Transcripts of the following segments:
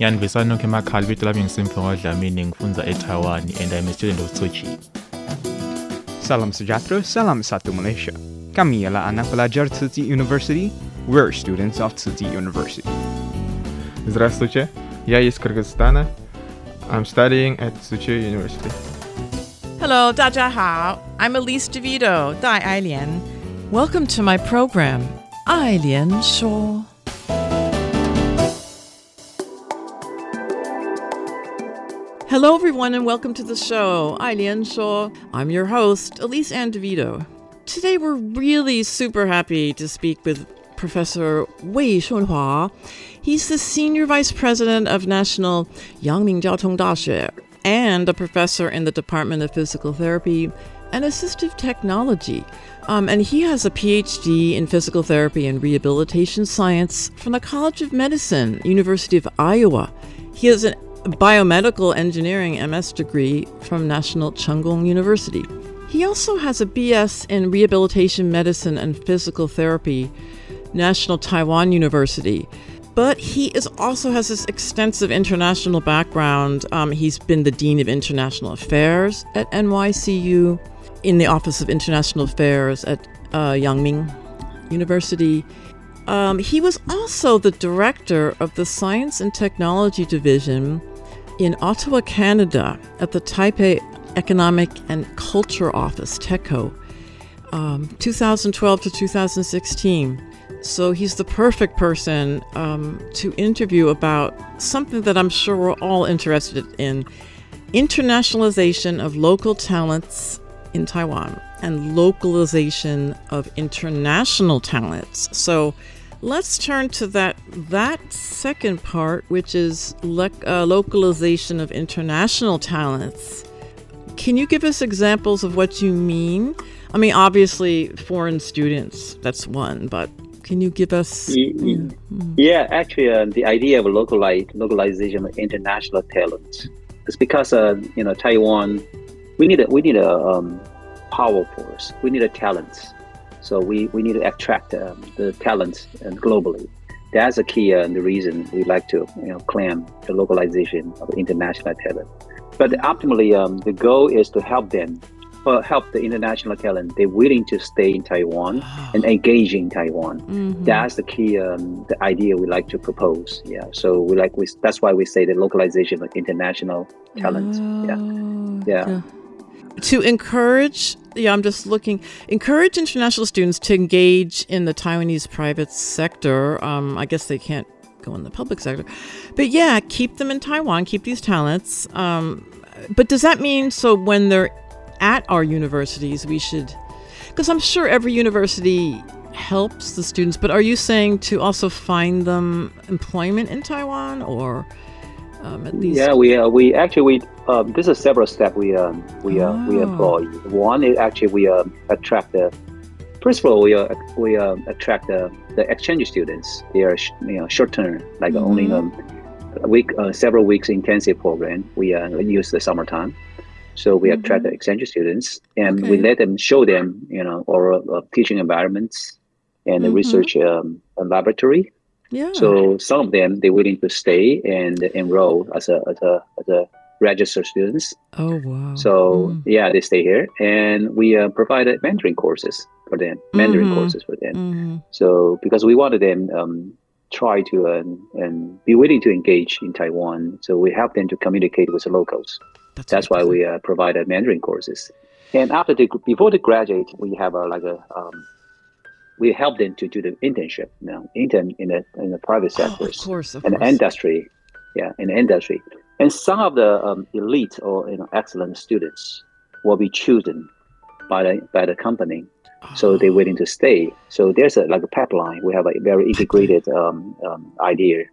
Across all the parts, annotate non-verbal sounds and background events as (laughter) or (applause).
Yanvisa nokho emakhaya ibito lami ngisimfungo Dlamini ngifunza eTaiwan and I'm a student of Tzu Chi. Salam Sujatro, Salam Satu Malaysia. Kami ialah anak pelajar Tsinghua University. We're students of Tsinghua University. Здравствуйте, я из Кыргызстана. I'm studying at Tsinghua University. Hello, 大家好. I'm Elise DeVito, Dai Ailian. Welcome to my program, Ailian Shuo. Hello, everyone, and welcome to the show. Ailian Shuo. I'm your host, Elise Ann DeVito. Today, we're really super happy to speak with Professor Wei Shunhua. He's the Senior Vice President of National Yangming Jiaotong Daxue and a professor in the Department of Physical Therapy and Assistive Technology. Um, and he has a PhD in Physical Therapy and Rehabilitation Science from the College of Medicine, University of Iowa. He is a biomedical engineering MS degree from National Cheng Kung University. He also has a BS in Rehabilitation Medicine and Physical Therapy, National Taiwan University. But he is also has this extensive international background. Um, he's been the Dean of International Affairs at NYCU, in the Office of International Affairs at uh, Yangming University. Um, he was also the director of the Science and Technology Division in Ottawa, Canada, at the Taipei Economic and Culture Office, TECO, um, 2012 to 2016. So he's the perfect person um, to interview about something that I'm sure we're all interested in internationalization of local talents in Taiwan and localization of international talents. So let's turn to that that second part, which is le- uh, localization of international talents. Can you give us examples of what you mean? I mean, obviously, foreign students, that's one, but can you give us? Yeah, yeah actually, uh, the idea of localize, localization of international talent is because, uh, you know, Taiwan, we need a, we need a um, power force, we need a talent. So we, we need to attract um, the talents uh, globally. That's a key uh, the reason we like to you know claim the localization of international talent. But optimally, um, the goal is to help them, uh, help the international talent. They're willing to stay in Taiwan and engage in Taiwan. Mm-hmm. That's the key, um, the idea we like to propose. Yeah. So we like we. That's why we say the localization of international talent. Oh, yeah. Yeah. To encourage, yeah, I'm just looking. Encourage international students to engage in the Taiwanese private sector. Um, I guess they can't go in the public sector. But yeah, keep them in Taiwan, keep these talents. Um, but does that mean so when they're at our universities, we should? Because I'm sure every university helps the students, but are you saying to also find them employment in Taiwan or um, at least? Yeah, we uh, we actually we um, this is several steps we um, we uh, we employ. One is actually we uh, attract the First of all, we uh, we uh, attract the, the exchange students. They are sh- you know short term, like mm-hmm. only um, a week, uh, several weeks intensive program. We uh, use the summertime, so we mm-hmm. attract the exchange students, and okay. we let them show them you know our uh, teaching environments and the mm-hmm. research um, laboratory. Yeah. So some of them they're willing to stay and enroll as a as a as a registered students. Oh wow! So mm. yeah, they stay here, and we uh, provided mentoring courses for them, mentoring mm-hmm. courses for them. Mm-hmm. So because we wanted them um, try to uh, and be willing to engage in Taiwan, so we help them to communicate with the locals. That's, That's why we uh, provided mentoring courses. And after the before they graduate, we have a like a um, we help them to do the internship, you know, intern in the in the private sector, oh, of course, of and course. industry, yeah, in the industry. And some of the um, elite or you know excellent students will be chosen by the by the company, oh. so they're willing to stay. So there's a like a pipeline. We have a very integrated um, um, idea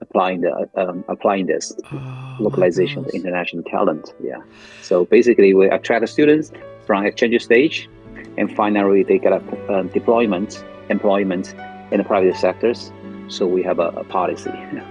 applying the um, applying this oh, localization of international talent. Yeah. So basically, we attract the students from exchange stage and finally they get a uh, deployment, employment in the private sectors. So we have a, a policy. (laughs)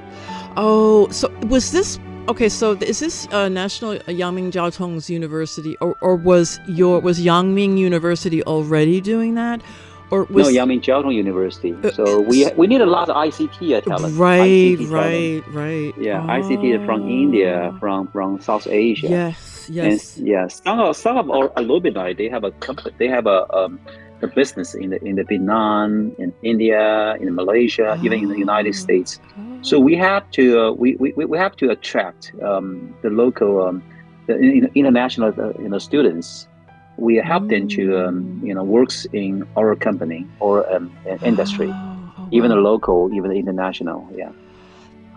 Oh, so was this okay? So is this uh, National Yangming Jiaotong's University, or, or was your was Yangming University already doing that? Or was no, Yangming Jiaotong University. Uh, so we we need a lot of ICT talent. Right, ICT right, talent. right. Yeah, oh. ICT from India, from from South Asia. Yes yes, and, yeah. Some of some of our alumni they have a company, they have a um, a business in the in the Vietnam, in India, in Malaysia, oh. even in the United States. So we have to uh, we, we, we have to attract um, the local um, the international uh, you know students. We help them to um, you know works in our company or um, industry, oh, even the local, even the international. Yeah.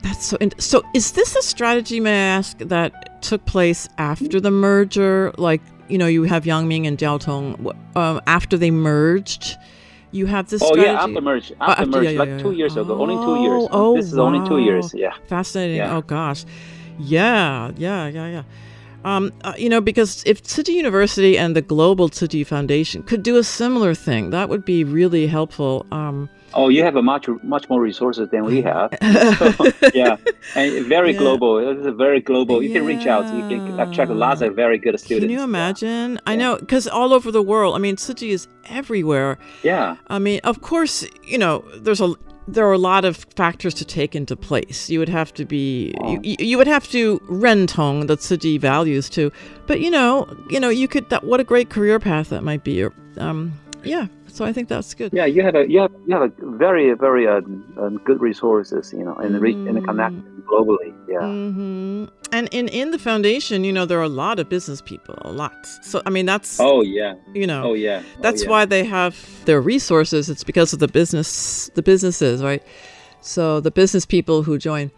That's so. so, is this a strategy, may I ask, that took place after the merger? Like, you know, you have Yangming and Jiaotong um, after they merged. You have this. Oh strategy? yeah, after merge, after, oh, after merge, yeah, yeah, like yeah. two years ago, oh, only two years. Oh, this is wow. only two years. Yeah. Fascinating. Oh gosh, yeah, yeah, yeah, yeah. Um, uh, you know, because if Tzu Chi University and the Global Tzu Chi Foundation could do a similar thing, that would be really helpful. Um, Oh, you have a much much more resources than we have. so, (laughs) yeah, and very yeah. global. It's a very global. You yeah. can reach out. You can attract lots of very good students. Can you imagine? Yeah. I know because all over the world. I mean, Chi is everywhere. Yeah. I mean, of course, you know, there's a there are a lot of factors to take into place. You would have to be you, you would have to rentong the Tzu Chi values too. But you know, you know, you could that what a great career path that might be. Or, um, yeah. So I think that's good. Yeah, you have a you have you have a very very uh, um, good resources, you know, and mm-hmm. re- and connect globally. Yeah. Mm-hmm. And in in the foundation, you know, there are a lot of business people, a lot. So I mean, that's oh yeah, you know, oh yeah, oh, that's yeah. why they have their resources. It's because of the business, the businesses, right? So the business people who join.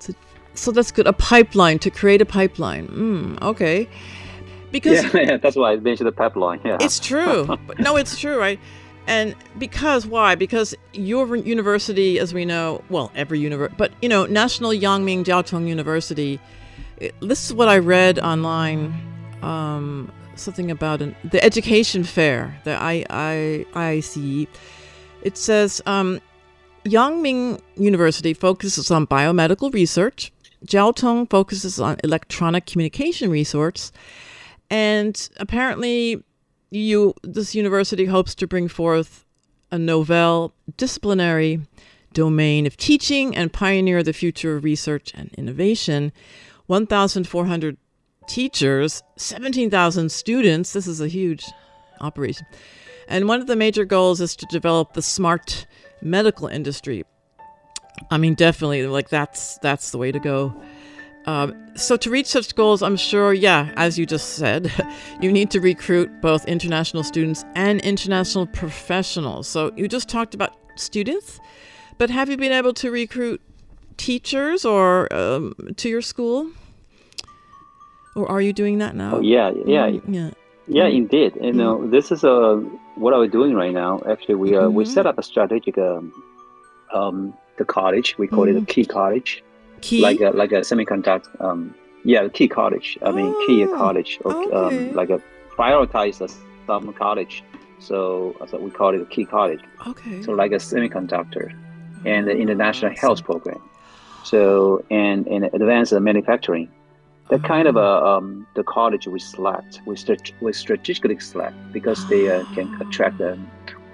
So, so that's good. A pipeline to create a pipeline. Mm, okay because yeah, (laughs) yeah, that's why I mentioned the pipeline. Yeah, it's true. (laughs) no, it's true, right? And because why? Because your university, as we know, well, every university, but you know, National Yangming Jiaotong University. It, this is what I read online. Um, something about an, the education fair, the I, I, IICE. It says um, Yangming University focuses on biomedical research. Jiaotong focuses on electronic communication research. And apparently, you this university hopes to bring forth a novel disciplinary domain of teaching and pioneer the future of research and innovation. 1,400 teachers, 17,000 students. This is a huge operation. And one of the major goals is to develop the smart medical industry. I mean, definitely, like that's that's the way to go. Um, so, to reach such goals, I'm sure, yeah, as you just said, (laughs) you need to recruit both international students and international professionals. So, you just talked about students, but have you been able to recruit teachers or um, to your school? Or are you doing that now? Oh, yeah, yeah, yeah, yeah. Indeed, you know, mm. this is uh, what are we doing right now? Actually, we uh, mm-hmm. we set up a strategic um, um, the college. We call mm. it a mm-hmm. key college Key? like a like a semiconductor. Um, yeah, key college. I mean, key oh, college. Or, um, okay. um, like a prioritize some college. So, so we call it a key college. Okay. So like a semiconductor, and the international health program. So and in advanced manufacturing, that kind of a um, the college we select, we, strat- we strategically select because they uh, can attract the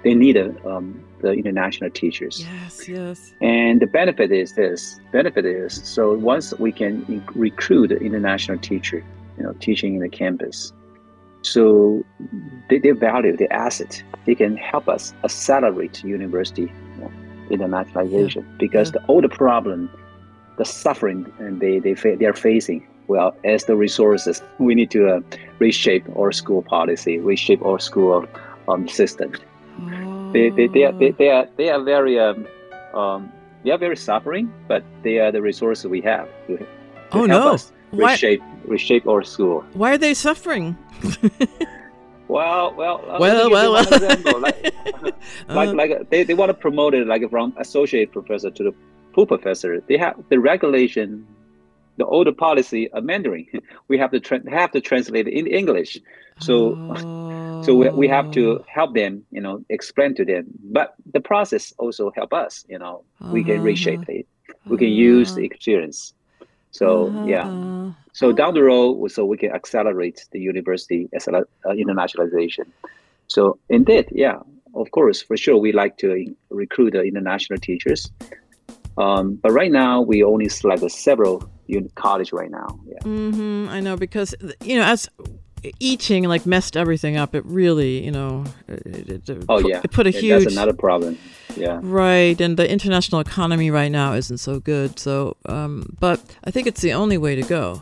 they need a, um, the international teachers. Yes, yes. And the benefit is this. Benefit is so once we can recruit an international teacher, you know, teaching in the campus, so they, they value the asset. They can help us accelerate university you know, internationalization yeah. because yeah. the older problem, the suffering and they they they are facing. Well, as the resources, we need to uh, reshape our school policy, reshape our school um, system they, they, they, are, they, they, are, they are very um, um, they are very suffering, but they are the resources we have to, to oh, help no. us reshape Why? reshape our school. Why are they suffering? (laughs) well, well, well, well, well. like, (laughs) like, uh, like they, they want to promote it like from associate professor to the full professor. They have the regulation, the older policy of Mandarin. (laughs) We have to tra- have to translate it in English. So. Oh so we, we have to help them you know explain to them. But the process also help us you know uh-huh. we can reshape it. We can use the experience. So uh-huh. yeah so down the road so we can accelerate the university as uh, internationalization. So indeed yeah of course for sure we like to recruit the international teachers. Um, but right now we only select several college right now yeah. Mm-hmm, i know because you know as eating like messed everything up. It really, you know, it, it, oh yeah, it put a yeah, huge. That's another problem. Yeah. Right, and the international economy right now isn't so good. So, um, but I think it's the only way to go.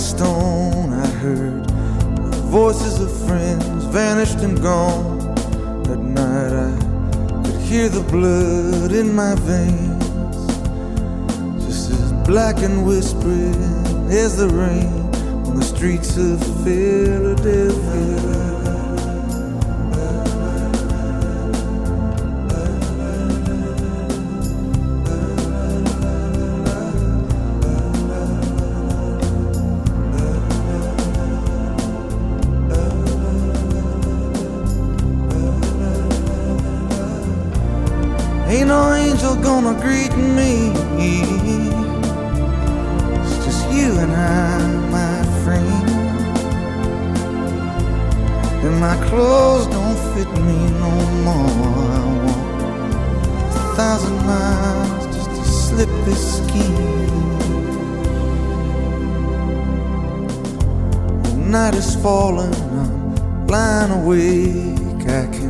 Stone. I heard the voices of friends vanished and gone. At night I could hear the blood in my veins, just as black and whispering as the rain on the streets of Philadelphia. Gonna greet me. It's just you and I, my friend. And my clothes don't fit me no more. I walk a thousand miles just to slip this skin. The night is falling, I'm lying awake. I can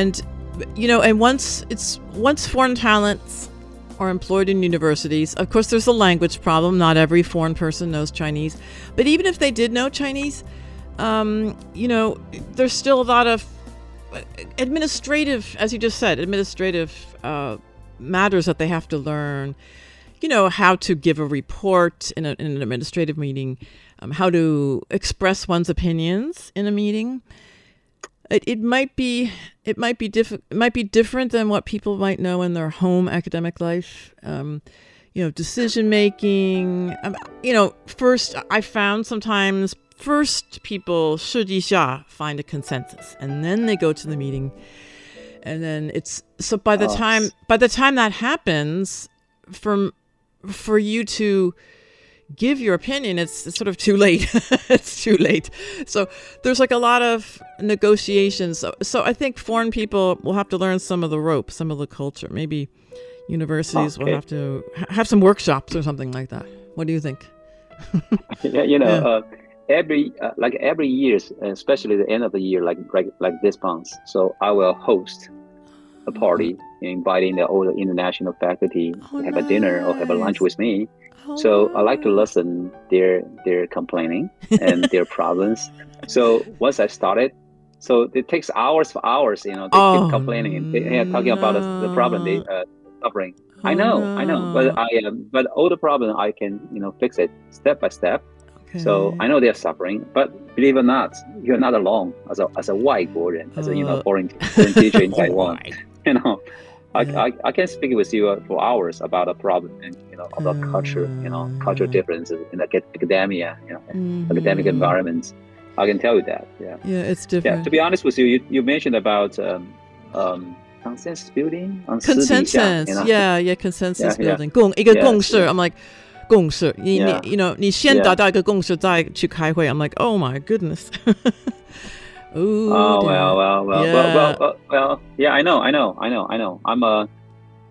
And you know, and once it's once foreign talents are employed in universities, of course there's a language problem. Not every foreign person knows Chinese, but even if they did know Chinese, um, you know, there's still a lot of administrative, as you just said, administrative uh, matters that they have to learn. You know, how to give a report in, a, in an administrative meeting, um, how to express one's opinions in a meeting It, it might be it might be diff- it might be different than what people might know in their home academic life. Um, you know, decision making. Um, you know, first I found sometimes first people 试一下 find a consensus and then they go to the meeting and then it's so by the oh. time by the time that happens from for you to give your opinion it's, it's sort of too late (laughs) it's too late so there's like a lot of negotiations so, so i think foreign people will have to learn some of the ropes some of the culture maybe universities okay. will have to have some workshops or something like that what do you think (laughs) yeah you know yeah. Uh, every uh, like every year, especially the end of the year, like like like this month. So I will host a party, inviting the all the international faculty oh, to have nice. a dinner or have a lunch with me. Oh, so I like to listen their their complaining and their (laughs) problems. So once I started, so it takes hours for hours. You know, they oh, keep complaining and they, are talking no. about the, the problem they uh, suffering. I know, no. I know, but I um, but all the problem I can you know fix it step by step Okay. so I know they're suffering, but believe it or not, you're not alone as a as a white foreign, as a you know foreign, foreign teacher in (laughs) Taiwan. (laughs) You know, I, yeah. I, I can speak with you uh, for hours about a problem and you know about uh, culture, you know, cultural differences in academia, you know, mm-hmm. academic environments. I can tell you that. Yeah. Yeah, it's different. Yeah. To be honest with you, you, you mentioned about um, um, consensus building. Consensus. You know? Yeah, yeah, consensus yeah, building. Yeah. 共一个共识. I'm like. 共识，你你 you know 你先达到一个共识再去开会。I'm like, oh my goodness. (laughs) Ooh, oh well, well, well, yeah. well, well, well, well, yeah. I know, I know, I know, I know. I'm a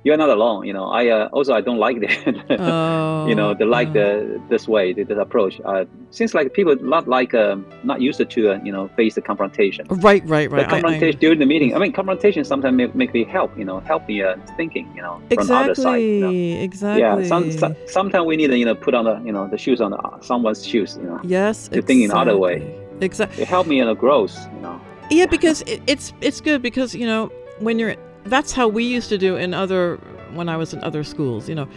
you're not alone. You know, I uh, also I don't like that. (laughs) oh, you know, the like the this way, the, the approach. Uh, seems like people not like um, not used to uh, you know face the confrontation. Right, right, right. The confrontation I, I, during the meeting. I mean, confrontation sometimes make, make me help. You know, help me uh, thinking. You know, exactly, from other side. You know? Exactly. Yeah. Some, some sometimes we need to you know put on the you know the shoes on the, someone's shoes. You know. Yes. To exactly. think in other way. Exactly. It helped me in the growth. You know. Yeah, because it, it's it's good because you know when you're that's how we used to do in other when I was in other schools. You know,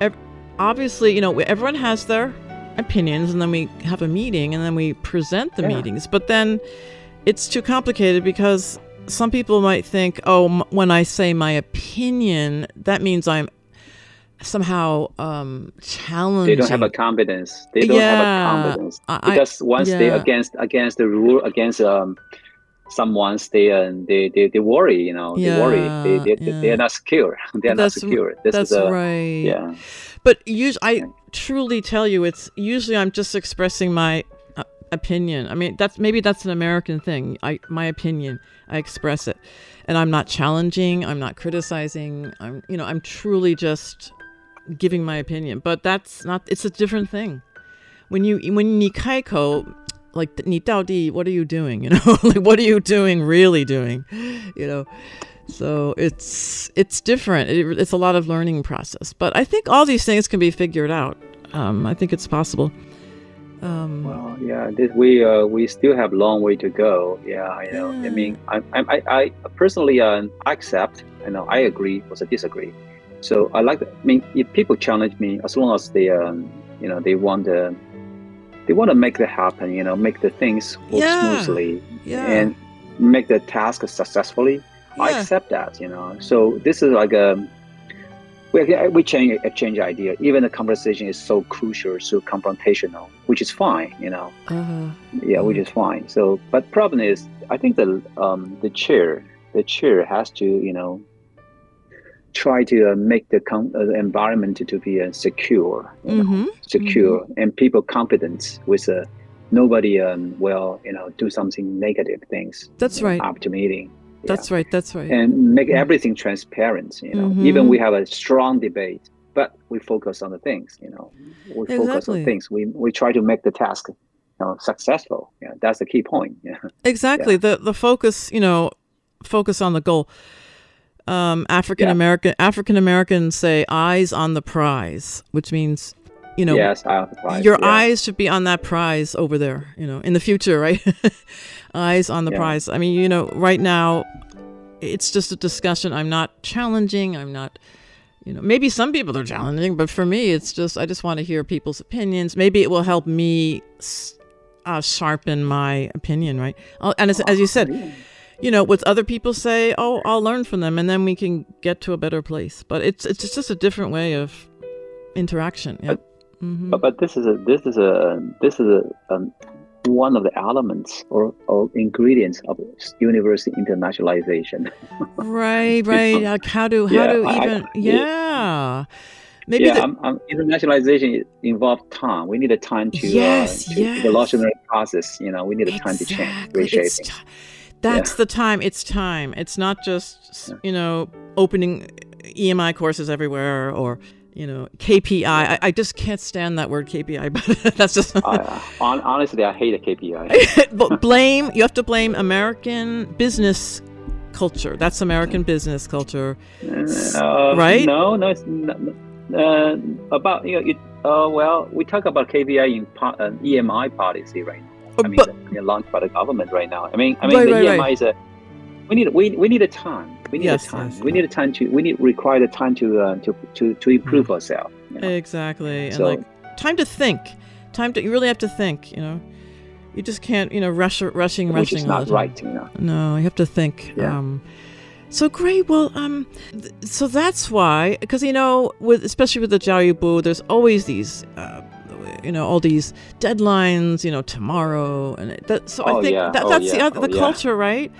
ev- obviously, you know, everyone has their opinions, and then we have a meeting, and then we present the yeah. meetings. But then it's too complicated because some people might think, oh, m- when I say my opinion, that means I'm somehow um challenging. They don't have a confidence. They don't yeah, have a confidence because I, once yeah. they against against the rule against um someone stay and they, they, they worry, you know, yeah, they worry. They, they, yeah. they're not secure. (laughs) They're that's, not secure. This that's is a, right. Yeah. But usually, I truly tell you, it's usually I'm just expressing my uh, opinion. I mean, that's maybe that's an American thing. I my opinion. I express it, and I'm not challenging. I'm not criticizing. I'm you know I'm truly just giving my opinion, but that's not. It's a different thing. When you when you kaiko, like ni di, what are you doing? (laughs) You know, like what are you doing? Really doing? (laughs) You know. So it's it's different. It, it's a lot of learning process, but I think all these things can be figured out. Um, I think it's possible. Um, well, yeah, this, we uh, we still have long way to go. Yeah, I know. Yeah. I mean, I I, I personally uh, accept. I know, I agree, also disagree so i like i mean if people challenge me as long as they um, you know they want to they want to make that happen, you know, make the things work yeah. smoothly yeah. and make the task successfully. Yeah. I accept that, you know. So this is like a we, we change exchange idea. Even the conversation is so crucial, so confrontational, which is fine, you know. Uh-huh. Yeah, which is fine. So, but problem is, I think the um, the chair, the chair has to, you know, try to uh, make the, com- uh, environment to be uh, secure, mm-hmm. secure, mm-hmm. and people confident with uh, nobody um, will you know do something negative things. That's right. After meeting. Yeah. That's right. That's right. And make everything transparent. You know, mm-hmm. even we have a strong debate, but we focus on the things. You know, we exactly. focus on things. We we try to make the task, you know, successful. Yeah, that's the key point. (laughs) Yeah. Exactly. Yeah. The the focus. You know focus on the goal. Um, African American yeah. African Americans say eyes on the prize, which means you know yes, prize, your yeah. eyes should be on that prize over there you know in the future (laughs) right? Eyes on the yeah. prize. I mean you know right now it's just a discussion. I'm not challenging. I'm not you know maybe some people are challenging but for me it's just i just want to hear people's opinions. Maybe it will help me uh, sharpen my opinion right? And as, as you said you know what other people say oh i'll learn from them and then we can get to a better place but it's it's just a different way of interaction yeah. Mm-hmm. But, but this is a this is a this is a um, one of the elements or, or ingredients of university internationalization. right, (laughs) right. Like how do how yeah, do even I, yeah. Maybe yeah, the, um, um, internationalization involves time. We need a time to yes, uh, to yes. evolutionary process. You know, we need a time to change, reshaping. That's yeah. the time. It's time. It's not just you know opening EMI courses everywhere or you know KPI. I, I, just can't stand that word KPI, (laughs) but that's just. uh, on, honestly, I hate a KPI. (laughs) but blame you have to blame American business culture. That's American business culture, uh, right? No, no, it's not, uh, about you know. It, uh, well, we talk about KPI in po- uh, EMI policy right. I mean, but, the, launched by the government right now. I mean, I mean, right, the right, EMI right. is a we need we, we need a time we need yes, a time. Yes, we need a time to. We need require the time to uh, to to to improve mm. ourselves. You know? Exactly, So- and like time to think. Time to you really have to think. You know, you just can't you know rush rushing Which rushing is not right, you know. No, you have to think. Yeah. Um, so great. Well, um, th- so that's why, because you know, with especially with the Jiao Bu, there's always these, uh, you know, all these deadlines. You know, tomorrow, and it, that, so Oh, I think yeah. that, Oh, that's the yeah. Oh, the yeah. culture, right?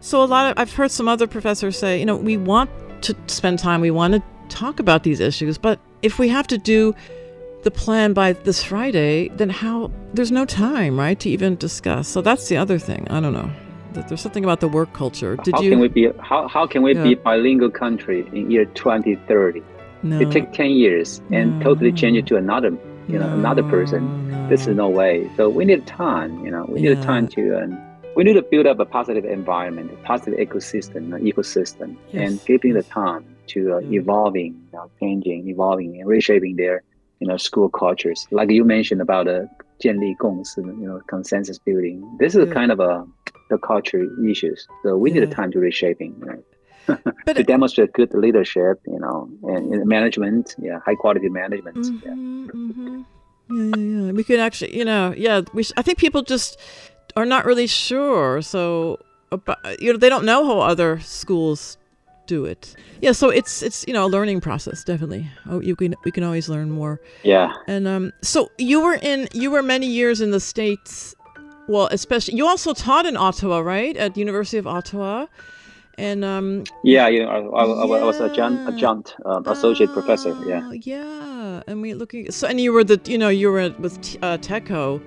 So a lot of I've heard some other professors say, you know, we want to spend time, we want to talk about these issues, but if we have to do the plan by this Friday, then how? There's no time, right, to even discuss. So that's the other thing. I don't know. There's something about the work culture. Did how you? can we be how, how can we Yeah. be bilingual country in year 2030? no. It takes 10 years and totally change it to another you know another person. This is no way. So we need time. You know, we need Yeah. time to. Um, we need to build up a positive environment, a positive ecosystem, an ecosystem, and Yes, giving the time to uh, evolving, you know, changing, evolving, and reshaping their, you know, school cultures. Like you mentioned about the 建立共识, you know, consensus building. This is Yeah. kind of a the culture issues. So we need a Yeah. time to reshaping, you know, But to demonstrate good leadership, you know, and, and management, yeah, high quality management. Yeah. Mm-hmm. Yeah, yeah, yeah. We could actually, you know, yeah. We. sh- I think people just are not really sure. So, about, you know, they don't know how other schools do it. Yeah. So it's it's you know a learning process definitely. Oh, you can we can always learn more. Yeah. And um, so you were in you were many years in the states. Well, especially you also taught in Ottawa, right? At the University of Ottawa, and um, Yeah, you know, I, I, I was a adjunct, um, associate professor. Yeah. Oh, yeah, and we looking. So, and you were the, you know, you were with uh, TECO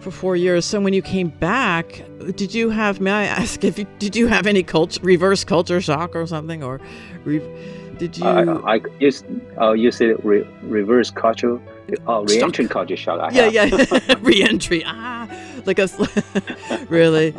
for four years. So, when you came back, did you have? May I ask if you did you have any culture reverse culture shock or something, or re, did you? I, I use uh, you say re, reverse culture, uh, re-entry culture shock. I yeah, have. yeah, (laughs) (laughs) re-entry. Ah, like a (laughs) really.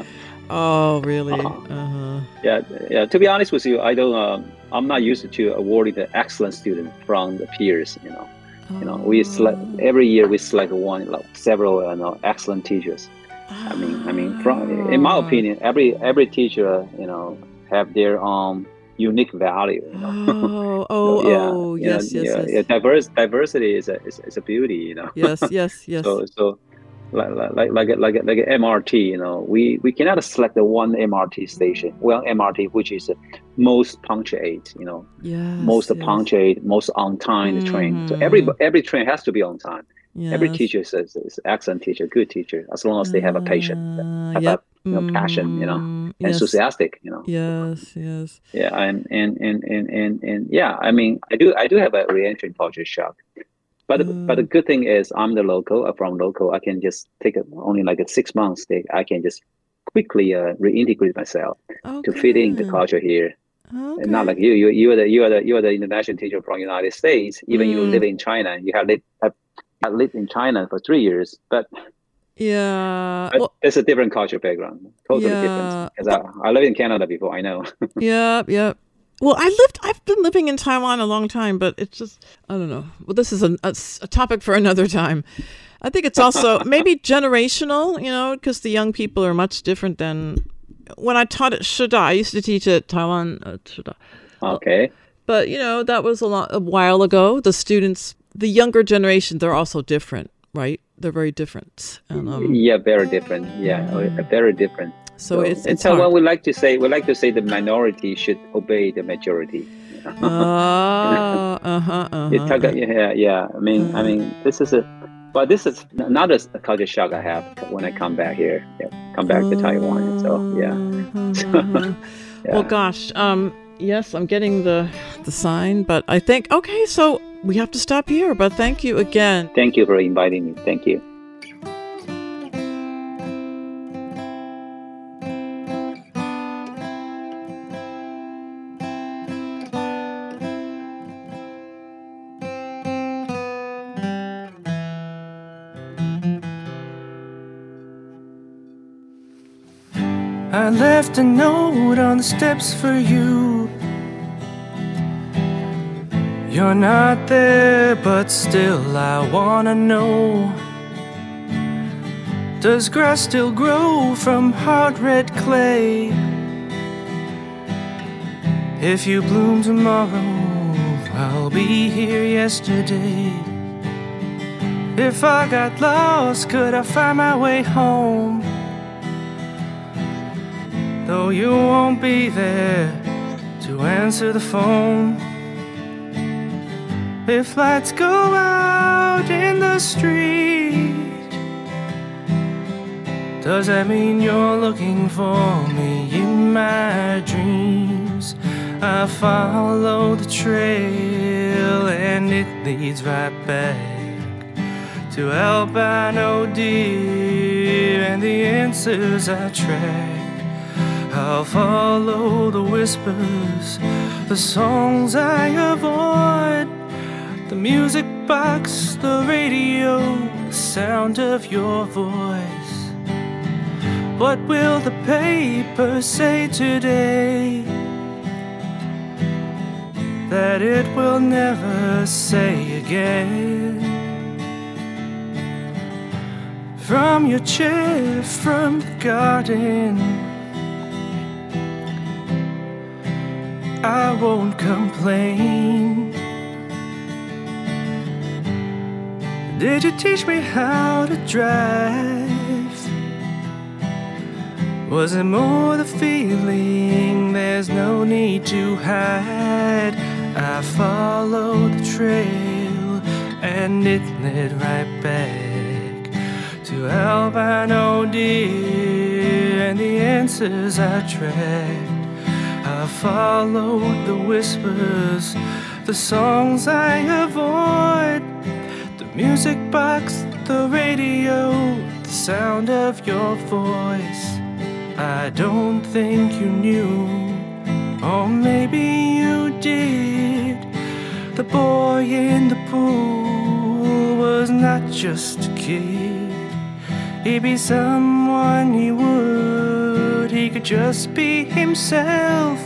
Oh, really? Uh-huh. yeah, yeah. To be honest with you, I don't. Um, I'm not used to awarding the excellent student from the peers. You know, you know, we select every year we select one, like several, you know, excellent teachers. I mean, I mean, from in my opinion, every every teacher, you know, have their own unique value. You know? Oh, (laughs) oh, yeah, oh, know, yes, yes, yeah, yes. yeah, diverse diversity is a is, is a beauty. You know. Yes, yes, (laughs) yes. so so. Like like like a- like a- like MRT, you know, we we cannot select the one MRT station, one MRT which is most punctuate, you know, Yes, most yes. punctuate, most on time train. So every Mhm. every train has to be on time. Every teacher is, is, is excellent teacher, good teacher, as long as they have a patient, have yep. a you know, passion, you know, Mm, yes. enthusiastic, you know. Yes, yes. Yeah, and and, and, and, and and yeah, I mean, I do I do have a re-entry culture shock, but but the good thing is I'm the local. I'm from local. I can just take a, only like a six months. I can just quickly uh, reintegrate myself to fit in the culture here. And not like you, you you are the you are the you are the international teacher from United States. Even you Mm. live in China, you have lived have, have lived in China for three years, but Yeah. Well, it's a different culture background. Totally yeah, different. Because I, I lived in Canada before, I know. (laughs) yep, yeah. Well, I lived. I've been living in Taiwan a long time, but it's just I don't know. Well, this is a, a, a topic for another time. I think it's also (laughs) maybe generational, you know, because the young people are much different than when I taught at Shida. I used to teach at Taiwan at Shida. Okay. But you know that was a lot a while ago. The students, the younger generation, they're also different, right? They're very different. And, um, yeah, very different. Yeah, very different. So, so it's, it's so what we like to say, we like to say the minority should obey the majority. uh, (laughs) uh-huh, uh-huh. yeah, yeah. I mean, I mean, this is a, but this is another culture shock I have when I come back here, yeah, come back to Taiwan. So yeah. Uh-huh. (laughs) yeah. Well, gosh, um, yes, I'm getting the the sign, but I think okay, so we have to stop here. But thank you again. Thank you for inviting me. Thank you. A note on the steps for you. You're not there, but still I wanna know. Does grass still grow from hard red clay? If you bloom tomorrow, I'll be here yesterday. If I got lost, could I find my way home? Though you won't be there to answer the phone. If lights go out in the street, does that mean you're looking for me in my dreams? I follow the trail and it leads right back to albino deer and the answers I track. I'll follow the whispers, the songs I avoid the music box, the radio, the sound of your voice. What will the paper say today? That it will never say again. From your chair, from the garden, I won't complain. Did you teach me how to drive? Was it more the feeling? There's no need to hide. I followed the trail and it led right back to albino deer and the answers I tracked. Followed the whispers, the songs I avoid the music box, the radio, the sound of your voice. I don't think you knew, or maybe you did. The boy in the pool was not just a kid, he'd be someone he would, he could just be himself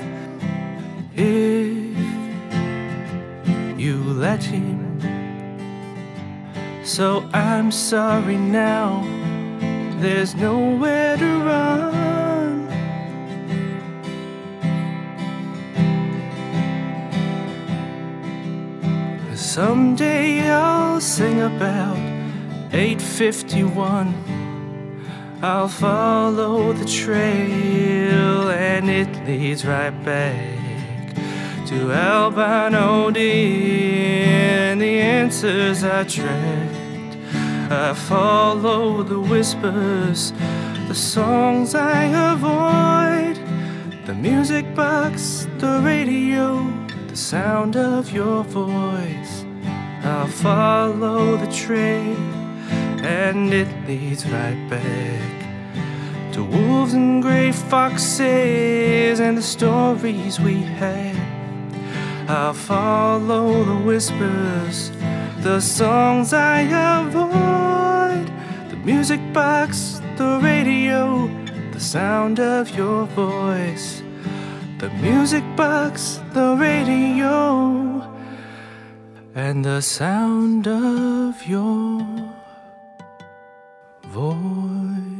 if you let him. So I'm sorry now, there's nowhere to run. Someday I'll sing about 851. I'll follow the trail and it leads right back to albino deer and the answers I track. I follow the whispers, the songs I avoid, the music box, the radio, the sound of your voice. I'll follow the trail, and it leads right back to wolves and gray foxes and the stories we had. I'll follow the whispers, the songs I avoid the music box, the radio, the sound of your voice. The music box, the radio, and the sound of your voice.